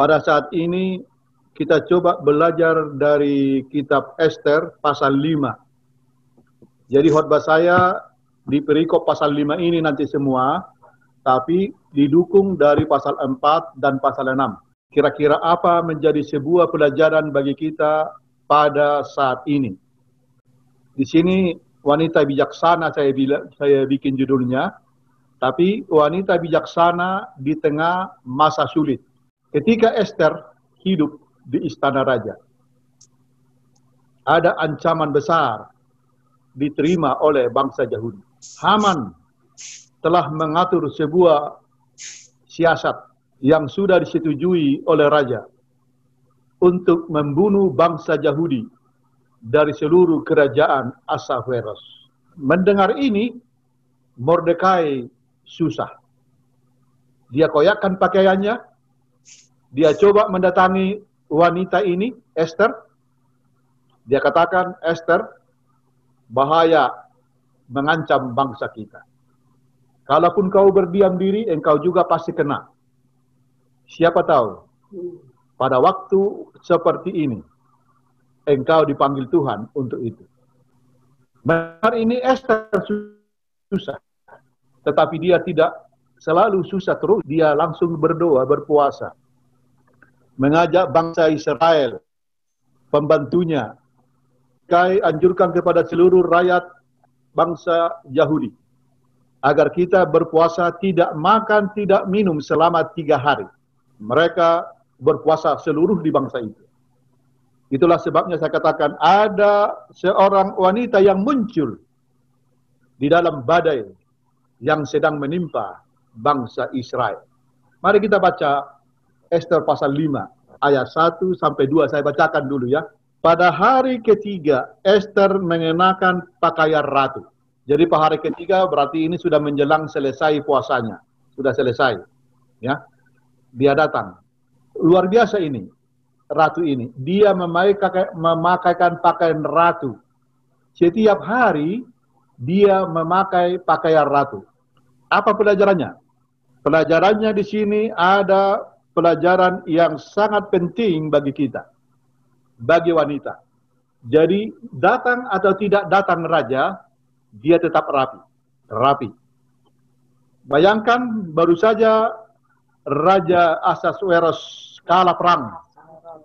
Pada saat ini kita coba belajar dari kitab Esther pasal 5. Jadi khotbah saya di perikop pasal 5 ini nanti semua, tapi didukung dari pasal 4 dan pasal 6. Kira-kira apa menjadi sebuah pelajaran bagi kita pada saat ini? Di sini wanita bijaksana saya bila, saya bikin judulnya, tapi wanita bijaksana di tengah masa sulit. Ketika Esther hidup di istana raja, ada ancaman besar diterima oleh bangsa Yahudi. Haman telah mengatur sebuah siasat yang sudah disetujui oleh raja untuk membunuh bangsa Yahudi dari seluruh kerajaan Ahasuerus. Mendengar ini, Mordekai susah. Dia koyakkan pakaiannya, dia coba mendatangi wanita ini, Esther. Dia katakan, Esther, bahaya mengancam bangsa kita. Kalaupun kau berdiam diri, engkau juga pasti kena. Siapa tahu, pada waktu seperti ini, engkau dipanggil Tuhan untuk itu. Benar ini Esther susah. Tetapi dia tidak selalu susah terus. Dia langsung berdoa, berpuasa mengajak bangsa Israel, pembantunya, Kai anjurkan kepada seluruh rakyat bangsa Yahudi, agar kita berpuasa tidak makan, tidak minum selama tiga hari. Mereka berpuasa seluruh di bangsa itu. Itulah sebabnya saya katakan ada seorang wanita yang muncul di dalam badai yang sedang menimpa bangsa Israel. Mari kita baca Esther pasal 5 ayat 1 sampai 2 saya bacakan dulu ya. Pada hari ketiga Esther mengenakan pakaian ratu. Jadi pada hari ketiga berarti ini sudah menjelang selesai puasanya. Sudah selesai. Ya. Dia datang. Luar biasa ini. Ratu ini. Dia memakai, memakaikan pakaian ratu. Setiap hari dia memakai pakaian ratu. Apa pelajarannya? Pelajarannya di sini ada pelajaran yang sangat penting bagi kita, bagi wanita. Jadi datang atau tidak datang raja, dia tetap rapi, rapi. Bayangkan baru saja Raja Ahasuerus kalah perang.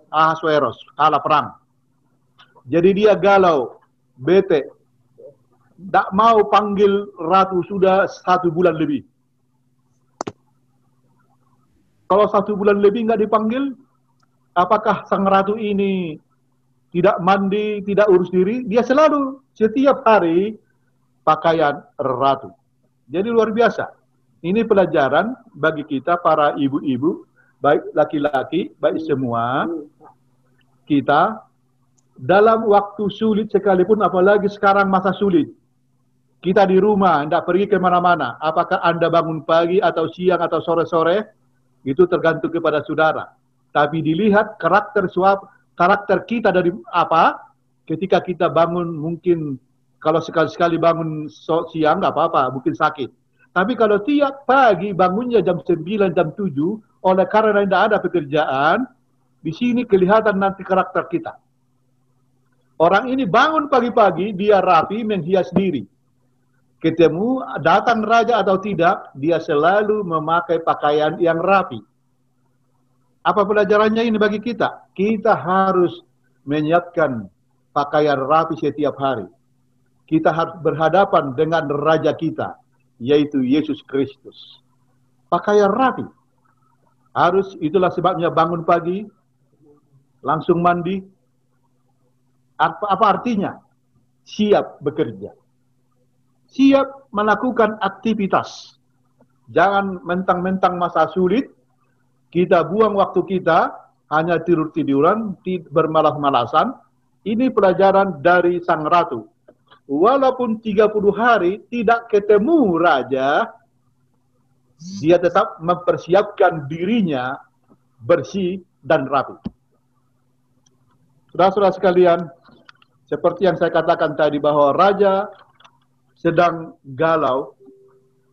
Ahasuerus kalah perang. Jadi dia galau, bete. Tak mau panggil ratu sudah satu bulan lebih. Kalau satu bulan lebih nggak dipanggil, apakah sang ratu ini tidak mandi, tidak urus diri? Dia selalu setiap hari pakaian ratu. Jadi luar biasa. Ini pelajaran bagi kita para ibu-ibu, baik laki-laki, baik semua. Kita dalam waktu sulit sekalipun, apalagi sekarang masa sulit. Kita di rumah, tidak pergi ke mana-mana. Apakah Anda bangun pagi atau siang atau sore-sore? Itu tergantung kepada saudara. Tapi dilihat karakter suap, karakter kita dari apa? Ketika kita bangun mungkin kalau sekali-sekali bangun siang nggak apa-apa, mungkin sakit. Tapi kalau tiap pagi bangunnya jam 9, jam 7, oleh karena tidak ada pekerjaan, di sini kelihatan nanti karakter kita. Orang ini bangun pagi-pagi, dia rapi, menghias diri ketemu datang raja atau tidak, dia selalu memakai pakaian yang rapi. Apa pelajarannya ini bagi kita? Kita harus menyiapkan pakaian rapi setiap hari. Kita harus berhadapan dengan raja kita, yaitu Yesus Kristus. Pakaian rapi. Harus itulah sebabnya bangun pagi, langsung mandi. Apa, apa artinya? Siap bekerja siap melakukan aktivitas. Jangan mentang-mentang masa sulit, kita buang waktu kita hanya tidur-tiduran, bermalas-malasan. Ini pelajaran dari sang ratu. Walaupun 30 hari tidak ketemu raja, dia tetap mempersiapkan dirinya bersih dan rapi. Saudara-saudara sekalian, seperti yang saya katakan tadi bahwa raja sedang galau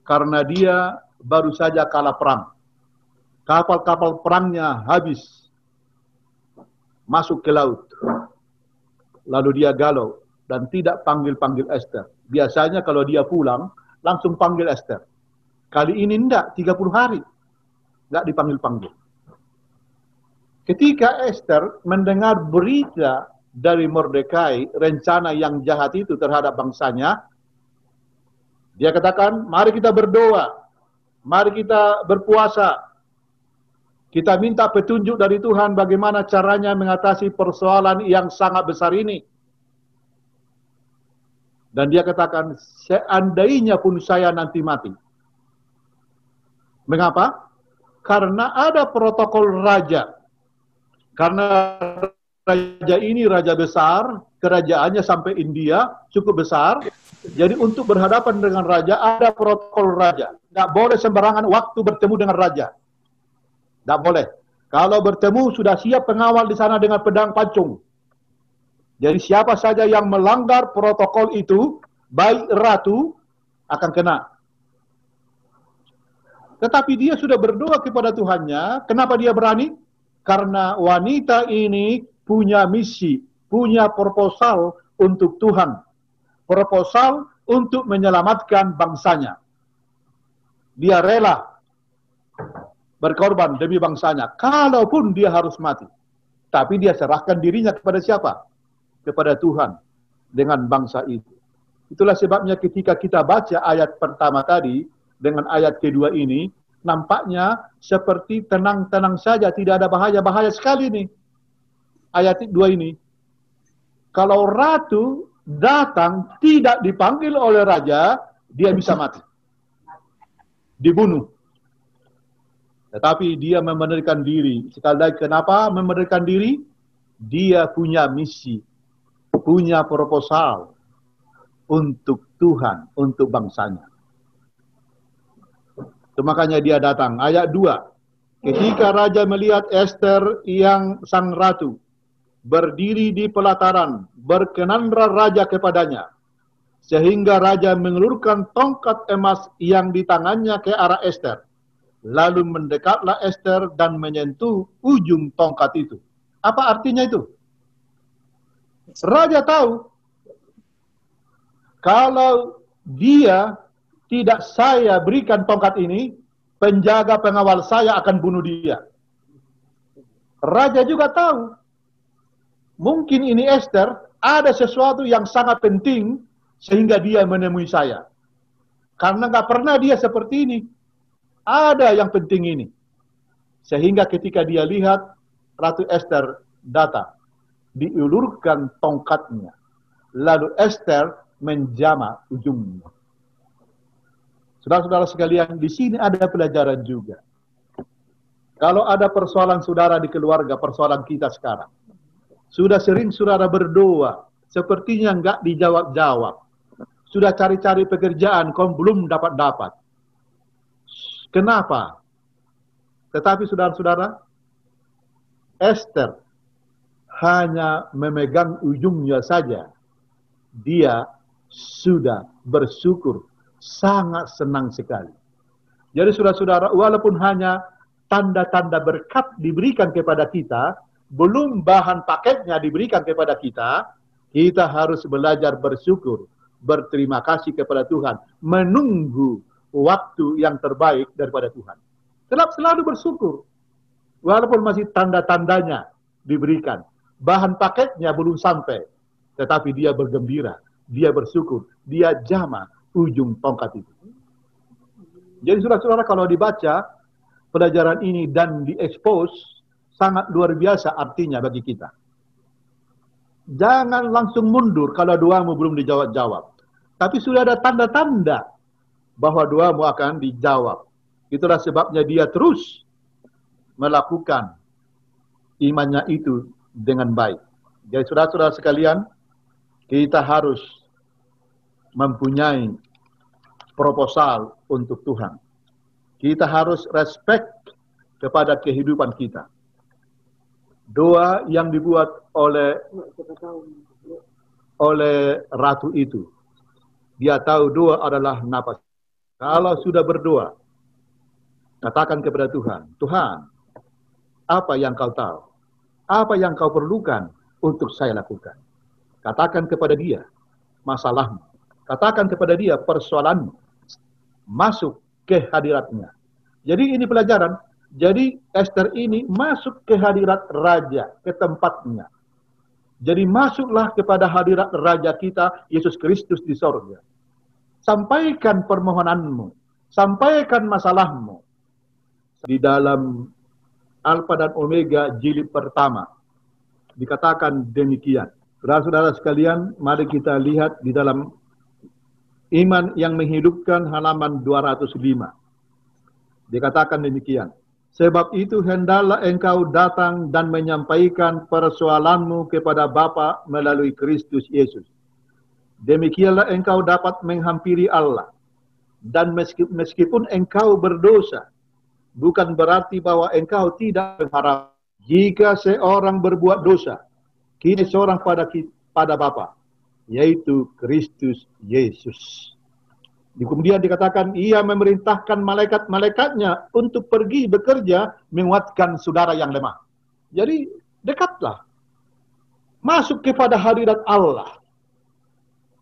karena dia baru saja kalah perang. Kapal-kapal perangnya habis masuk ke laut. Lalu dia galau dan tidak panggil-panggil Esther. Biasanya kalau dia pulang, langsung panggil Esther. Kali ini tidak, 30 hari. Tidak dipanggil-panggil. Ketika Esther mendengar berita dari Mordekai, rencana yang jahat itu terhadap bangsanya, dia katakan, mari kita berdoa, mari kita berpuasa, kita minta petunjuk dari Tuhan bagaimana caranya mengatasi persoalan yang sangat besar ini. Dan dia katakan, seandainya pun saya nanti mati. Mengapa? Karena ada protokol raja. Karena raja ini raja besar, kerajaannya sampai India, cukup besar. Jadi untuk berhadapan dengan raja, ada protokol raja. Tidak boleh sembarangan waktu bertemu dengan raja. Tidak boleh. Kalau bertemu, sudah siap pengawal di sana dengan pedang pancung. Jadi siapa saja yang melanggar protokol itu, baik ratu akan kena. Tetapi dia sudah berdoa kepada Tuhannya. Kenapa dia berani? Karena wanita ini punya misi, punya proposal untuk Tuhan. Proposal untuk menyelamatkan bangsanya. Dia rela berkorban demi bangsanya. Kalaupun dia harus mati. Tapi dia serahkan dirinya kepada siapa? kepada Tuhan dengan bangsa itu. Itulah sebabnya ketika kita baca ayat pertama tadi dengan ayat kedua ini, nampaknya seperti tenang-tenang saja, tidak ada bahaya-bahaya sekali nih. Ayat dua ini. Kalau ratu datang tidak dipanggil oleh raja, dia bisa mati. Dibunuh. Tetapi dia membenarkan diri. Sekali lagi, kenapa membenarkan diri? Dia punya misi punya proposal untuk Tuhan, untuk bangsanya. Itu makanya dia datang. Ayat 2. Ketika raja melihat Esther yang sang ratu berdiri di pelataran, berkenanlah raja kepadanya. Sehingga raja mengelurkan tongkat emas yang di tangannya ke arah Esther. Lalu mendekatlah Esther dan menyentuh ujung tongkat itu. Apa artinya itu? Raja tahu kalau dia tidak saya berikan tongkat ini, penjaga pengawal saya akan bunuh dia. Raja juga tahu, mungkin ini Esther ada sesuatu yang sangat penting sehingga dia menemui saya. Karena nggak pernah dia seperti ini. Ada yang penting ini. Sehingga ketika dia lihat Ratu Esther datang diulurkan tongkatnya. Lalu Esther menjama ujungnya. Saudara-saudara sekalian, di sini ada pelajaran juga. Kalau ada persoalan saudara di keluarga, persoalan kita sekarang. Sudah sering saudara berdoa, sepertinya enggak dijawab-jawab. Sudah cari-cari pekerjaan, kau belum dapat-dapat. Kenapa? Tetapi saudara-saudara, Esther hanya memegang ujungnya saja, dia sudah bersyukur, sangat senang sekali. Jadi saudara-saudara, walaupun hanya tanda-tanda berkat diberikan kepada kita, belum bahan paketnya diberikan kepada kita, kita harus belajar bersyukur, berterima kasih kepada Tuhan, menunggu waktu yang terbaik daripada Tuhan. Tetap selalu bersyukur, walaupun masih tanda-tandanya diberikan bahan paketnya belum sampai. Tetapi dia bergembira, dia bersyukur, dia jama ujung tongkat itu. Jadi saudara-saudara kalau dibaca pelajaran ini dan diekspos sangat luar biasa artinya bagi kita. Jangan langsung mundur kalau doamu belum dijawab-jawab. Tapi sudah ada tanda-tanda bahwa doamu akan dijawab. Itulah sebabnya dia terus melakukan imannya itu dengan baik. Jadi saudara-saudara sekalian, kita harus mempunyai proposal untuk Tuhan. Kita harus respect kepada kehidupan kita. Doa yang dibuat oleh oleh ratu itu. Dia tahu doa adalah napas. Kalau sudah berdoa, Katakan kepada Tuhan, Tuhan, apa yang kau tahu? Apa yang kau perlukan untuk saya lakukan? Katakan kepada dia masalahmu. Katakan kepada dia persoalanmu. Masuk ke hadiratnya. Jadi ini pelajaran. Jadi Esther ini masuk ke hadirat raja, ke tempatnya. Jadi masuklah kepada hadirat raja kita, Yesus Kristus di sorga. Sampaikan permohonanmu. Sampaikan masalahmu. Di dalam Alfa dan Omega jilid pertama. Dikatakan demikian. Saudara-saudara sekalian, mari kita lihat di dalam iman yang menghidupkan halaman 205. Dikatakan demikian. Sebab itu hendaklah engkau datang dan menyampaikan persoalanmu kepada Bapa melalui Kristus Yesus. Demikianlah engkau dapat menghampiri Allah. Dan meskipun engkau berdosa, bukan berarti bahwa engkau tidak berharap. Jika seorang berbuat dosa, kini seorang pada pada Bapa, yaitu Kristus Yesus. Kemudian dikatakan ia memerintahkan malaikat-malaikatnya untuk pergi bekerja menguatkan saudara yang lemah. Jadi dekatlah. Masuk kepada hadirat Allah.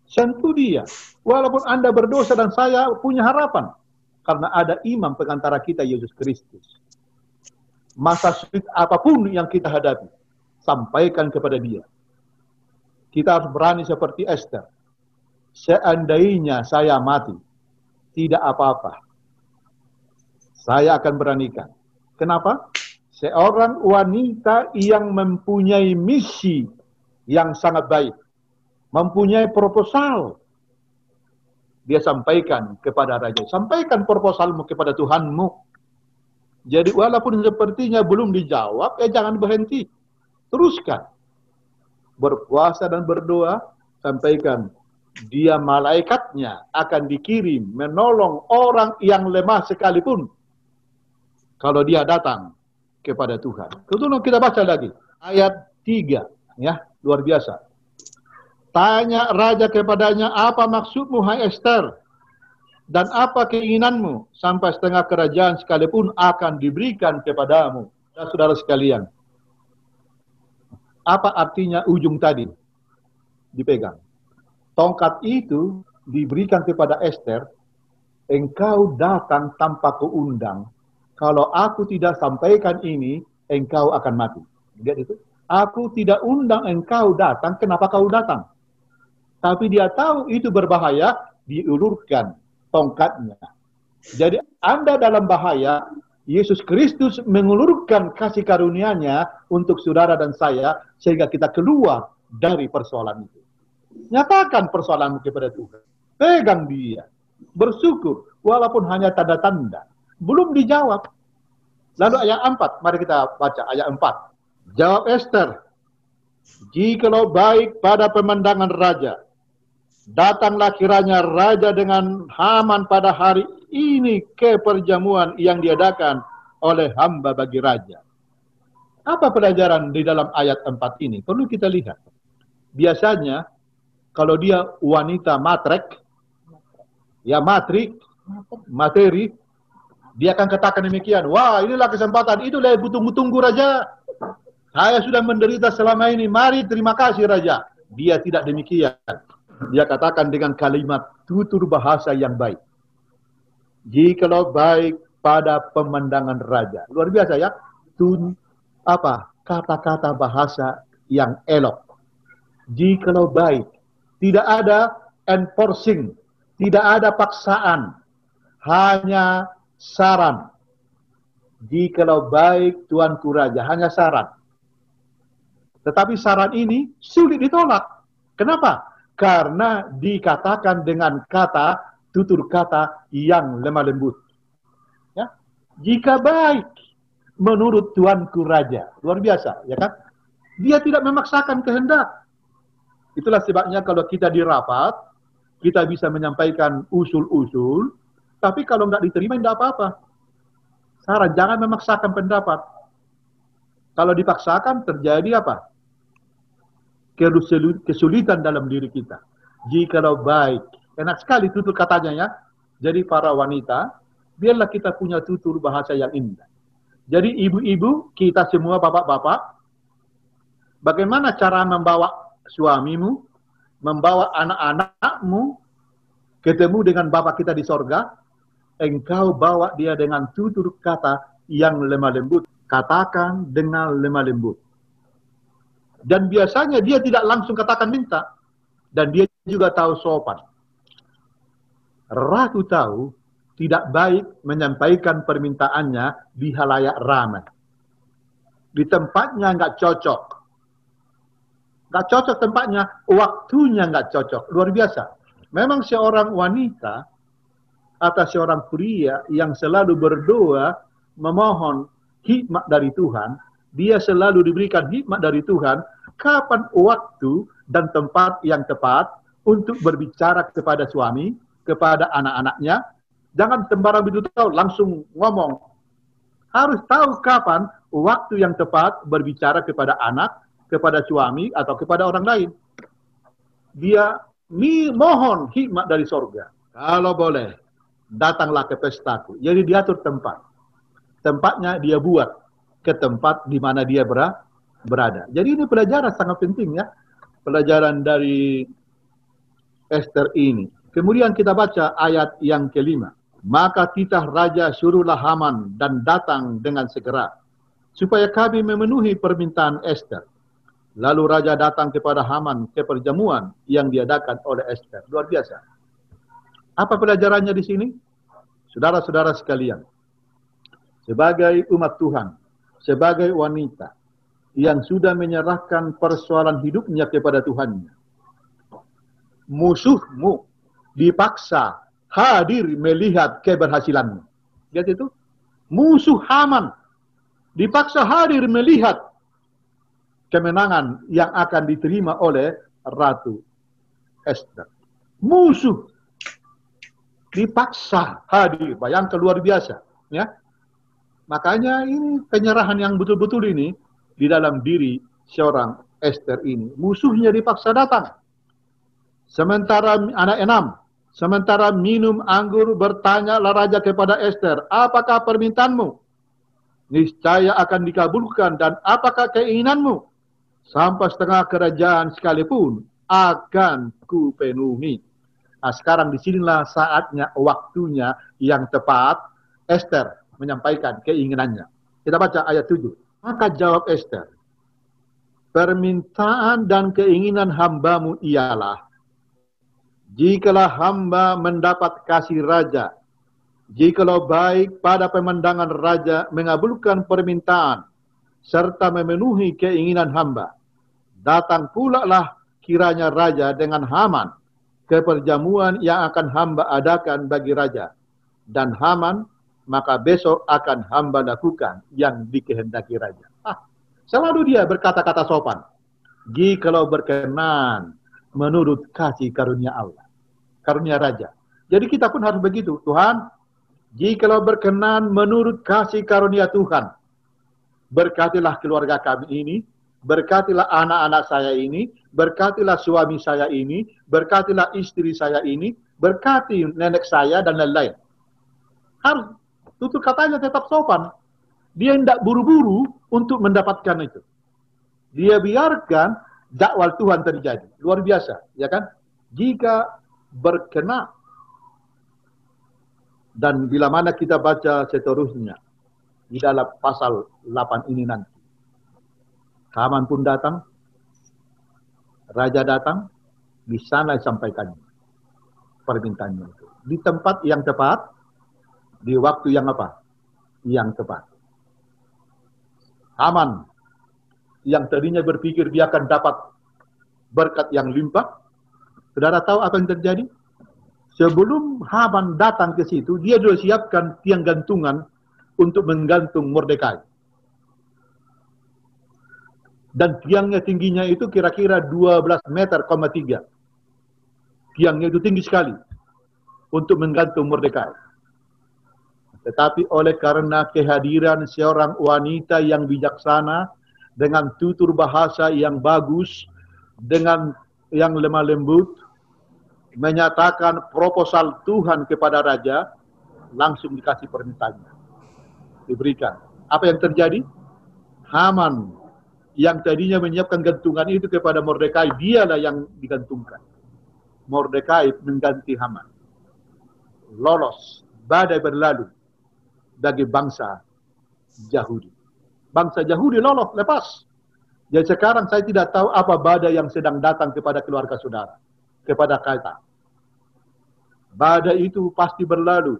Sentuh dia. Walaupun Anda berdosa dan saya punya harapan. Karena ada imam pengantara kita Yesus Kristus. Masa sulit apa pun yang kita hadapi, sampaikan kepada dia. Kita harus berani seperti Esther. Seandainya saya mati, tidak apa-apa. Saya akan beranikan. Kenapa? Seorang wanita yang mempunyai misi yang sangat baik. Mempunyai proposal dia sampaikan kepada raja. Sampaikan proposalmu kepada Tuhanmu. Jadi walaupun sepertinya belum dijawab, ya jangan berhenti. Teruskan. Berpuasa dan berdoa, sampaikan. Dia malaikatnya akan dikirim menolong orang yang lemah sekalipun. Kalau dia datang kepada Tuhan. Kemudian kita baca lagi. Ayat 3. Ya, luar biasa. Tanya raja kepadanya, apa maksudmu hai Esther? Dan apa keinginanmu? Sampai setengah kerajaan sekalipun akan diberikan kepadamu. Dan saudara sekalian. Apa artinya ujung tadi? Dipegang. Tongkat itu diberikan kepada Esther. Engkau datang tanpa keundang. Kalau aku tidak sampaikan ini, engkau akan mati. Lihat itu. Aku tidak undang engkau datang, kenapa kau datang? tapi dia tahu itu berbahaya, diulurkan tongkatnya. Jadi Anda dalam bahaya, Yesus Kristus mengulurkan kasih karunia-Nya untuk saudara dan saya sehingga kita keluar dari persoalan itu. Nyatakan persoalanmu kepada Tuhan. Pegang dia. Bersyukur walaupun hanya tanda-tanda. Belum dijawab. Lalu ayat 4, mari kita baca ayat 4. Jawab Esther, jikalau baik pada pemandangan raja, Datanglah kiranya raja dengan Haman pada hari ini ke perjamuan yang diadakan oleh hamba bagi raja. Apa pelajaran di dalam ayat 4 ini? Perlu kita lihat. Biasanya kalau dia wanita matrek, ya matrik, materi, dia akan katakan demikian. Wah, inilah kesempatan. itu Itulah tunggu-tunggu raja. Saya sudah menderita selama ini. Mari terima kasih raja. Dia tidak demikian dia katakan dengan kalimat tutur bahasa yang baik. Jikalau baik pada pemandangan raja. Luar biasa ya. Tun apa? Kata-kata bahasa yang elok. Jikalau baik. Tidak ada enforcing. Tidak ada paksaan. Hanya saran. Jikalau baik Tuanku Raja. Hanya saran. Tetapi saran ini sulit ditolak. Kenapa? karena dikatakan dengan kata tutur kata yang lemah lembut. Ya. Jika baik menurut tuanku raja, luar biasa, ya kan? Dia tidak memaksakan kehendak. Itulah sebabnya kalau kita di rapat, kita bisa menyampaikan usul-usul, tapi kalau nggak diterima tidak apa-apa. Saran jangan memaksakan pendapat. Kalau dipaksakan terjadi apa? kesulitan dalam diri kita. Jikalau baik, enak sekali tutur katanya ya. Jadi para wanita, biarlah kita punya tutur bahasa yang indah. Jadi ibu-ibu, kita semua bapak-bapak, bagaimana cara membawa suamimu, membawa anak-anakmu ketemu dengan Bapak kita di sorga, engkau bawa dia dengan tutur kata yang lemah lembut. Katakan dengan lemah lembut. Dan biasanya dia tidak langsung katakan minta. Dan dia juga tahu sopan. Ratu tahu tidak baik menyampaikan permintaannya di halayak ramai. Di tempatnya nggak cocok. Nggak cocok tempatnya, waktunya nggak cocok. Luar biasa. Memang seorang wanita atau seorang pria yang selalu berdoa memohon hikmat dari Tuhan, dia selalu diberikan hikmat dari Tuhan kapan waktu dan tempat yang tepat untuk berbicara kepada suami, kepada anak-anaknya. Jangan sembarang begitu tahu, langsung ngomong. Harus tahu kapan waktu yang tepat berbicara kepada anak, kepada suami, atau kepada orang lain. Dia mohon hikmat dari sorga. Kalau boleh, datanglah ke pestaku. Jadi diatur tempat. Tempatnya dia buat ke tempat di mana dia berada. Jadi ini pelajaran sangat penting ya. Pelajaran dari Esther ini. Kemudian kita baca ayat yang kelima. Maka titah raja suruhlah Haman dan datang dengan segera. Supaya kami memenuhi permintaan Esther. Lalu raja datang kepada Haman ke perjamuan yang diadakan oleh Esther. Luar biasa. Apa pelajarannya di sini? Saudara-saudara sekalian, sebagai umat Tuhan, sebagai wanita yang sudah menyerahkan persoalan hidupnya kepada Tuhannya, musuhmu dipaksa hadir melihat keberhasilanmu. Lihat itu, musuh Haman dipaksa hadir melihat kemenangan yang akan diterima oleh Ratu Esther. Musuh dipaksa hadir. Bayangkan luar biasa. Ya. Makanya ini penyerahan yang betul-betul ini di dalam diri seorang Esther ini. Musuhnya dipaksa datang. Sementara anak enam, sementara minum anggur bertanyalah raja kepada Esther, apakah permintaanmu? Niscaya akan dikabulkan dan apakah keinginanmu? Sampai setengah kerajaan sekalipun akan kupenuhi. Nah, sekarang di sinilah saatnya, waktunya yang tepat Esther menyampaikan keinginannya. Kita baca ayat 7. Maka jawab Esther, permintaan dan keinginan hambamu ialah, jikalau hamba mendapat kasih raja, jikalau baik pada pemandangan raja mengabulkan permintaan, serta memenuhi keinginan hamba, datang pula lah kiranya raja dengan Haman, ke perjamuan yang akan hamba adakan bagi raja. Dan Haman, maka besok akan hamba lakukan yang dikehendaki raja. Ah, selalu dia berkata-kata sopan. Jikalau berkenan menurut kasih karunia Allah. Karunia raja. Jadi kita pun harus begitu. Tuhan, jikalau berkenan menurut kasih karunia Tuhan. Berkatilah keluarga kami ini, berkatilah anak-anak saya ini, berkatilah suami saya ini, berkatilah istri saya ini, berkati nenek saya dan lain-lain. Harus tutur katanya tetap sopan. Dia tidak buru-buru untuk mendapatkan itu. Dia biarkan dakwal Tuhan terjadi. Luar biasa, ya kan? Jika berkenan dan bila mana kita baca seterusnya di dalam pasal 8 ini nanti. Haman pun datang, raja datang, di sana disampaikan permintaannya itu. Di tempat yang tepat, di waktu yang apa? Yang tepat. Aman. Yang tadinya berpikir dia akan dapat berkat yang limpah. Saudara tahu apa yang terjadi? Sebelum Haman datang ke situ, dia sudah siapkan tiang gantungan untuk menggantung Mordekai dan tiangnya tingginya itu kira-kira 12 meter, 3. Tiangnya itu tinggi sekali untuk menggantung Mordekai. Tetapi oleh karena kehadiran seorang wanita yang bijaksana dengan tutur bahasa yang bagus, dengan yang lemah lembut, menyatakan proposal Tuhan kepada raja, langsung dikasih permintaannya. Diberikan. Apa yang terjadi? Haman yang tadinya menyiapkan gantungan itu kepada Mordekai, dialah yang digantungkan. Mordekai mengganti Haman. Lolos, badai berlalu bagi bangsa Yahudi. Bangsa Yahudi lolos, lepas. Jadi sekarang saya tidak tahu apa badai yang sedang datang kepada keluarga saudara, kepada kita. Badai itu pasti berlalu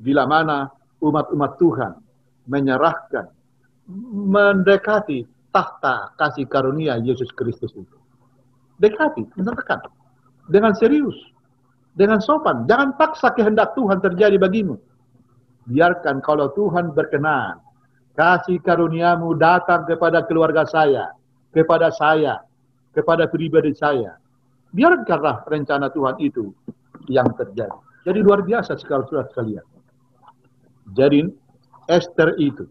bila mana umat-umat Tuhan menyerahkan, mendekati tahta kasih karunia Yesus Kristus itu. Dekati, menekan dengan serius, dengan sopan. Jangan paksa kehendak Tuhan terjadi bagimu. Biarkan kalau Tuhan berkenan, kasih karuniamu datang kepada keluarga saya, kepada saya, kepada pribadi saya. Biarkanlah rencana Tuhan itu yang terjadi. Jadi luar biasa sekali surat sekalian. Jadi Esther itu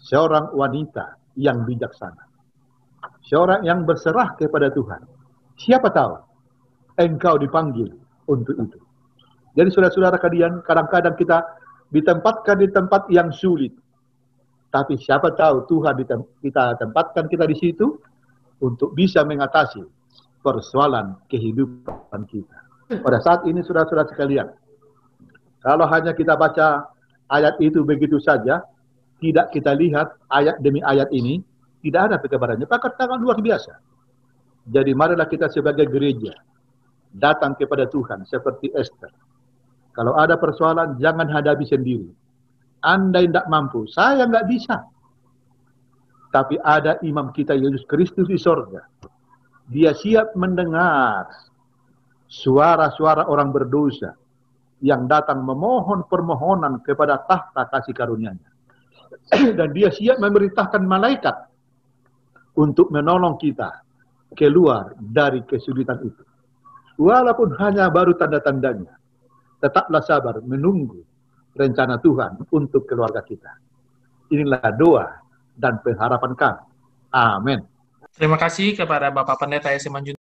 seorang wanita yang bijaksana. Seorang yang berserah kepada Tuhan. Siapa tahu engkau dipanggil untuk itu. Jadi saudara-saudara kalian, kadang-kadang kita ditempatkan di tempat yang sulit. Tapi siapa tahu Tuhan kita tempatkan kita di situ untuk bisa mengatasi persoalan kehidupan kita. Pada saat ini sudah-sudah sekalian, kalau hanya kita baca ayat itu begitu saja, tidak kita lihat ayat demi ayat ini, tidak ada perkabarannya. Perkataan luar biasa. Jadi marilah kita sebagai gereja datang kepada Tuhan seperti Esther. Kalau ada persoalan, jangan hadapi sendiri. Anda tidak mampu, saya nggak bisa. Tapi ada imam kita Yesus Kristus di sorga. Dia siap mendengar suara-suara orang berdosa yang datang memohon permohonan kepada tahta kasih karunia-Nya. Dan dia siap memerintahkan malaikat untuk menolong kita keluar dari kesulitan itu. Walaupun hanya baru tanda-tandanya, tetaplah sabar menunggu rencana Tuhan untuk keluarga kita. Inilah doa dan pengharapan kami. Amin. Terima kasih kepada Bapak Pendeta S. Manjun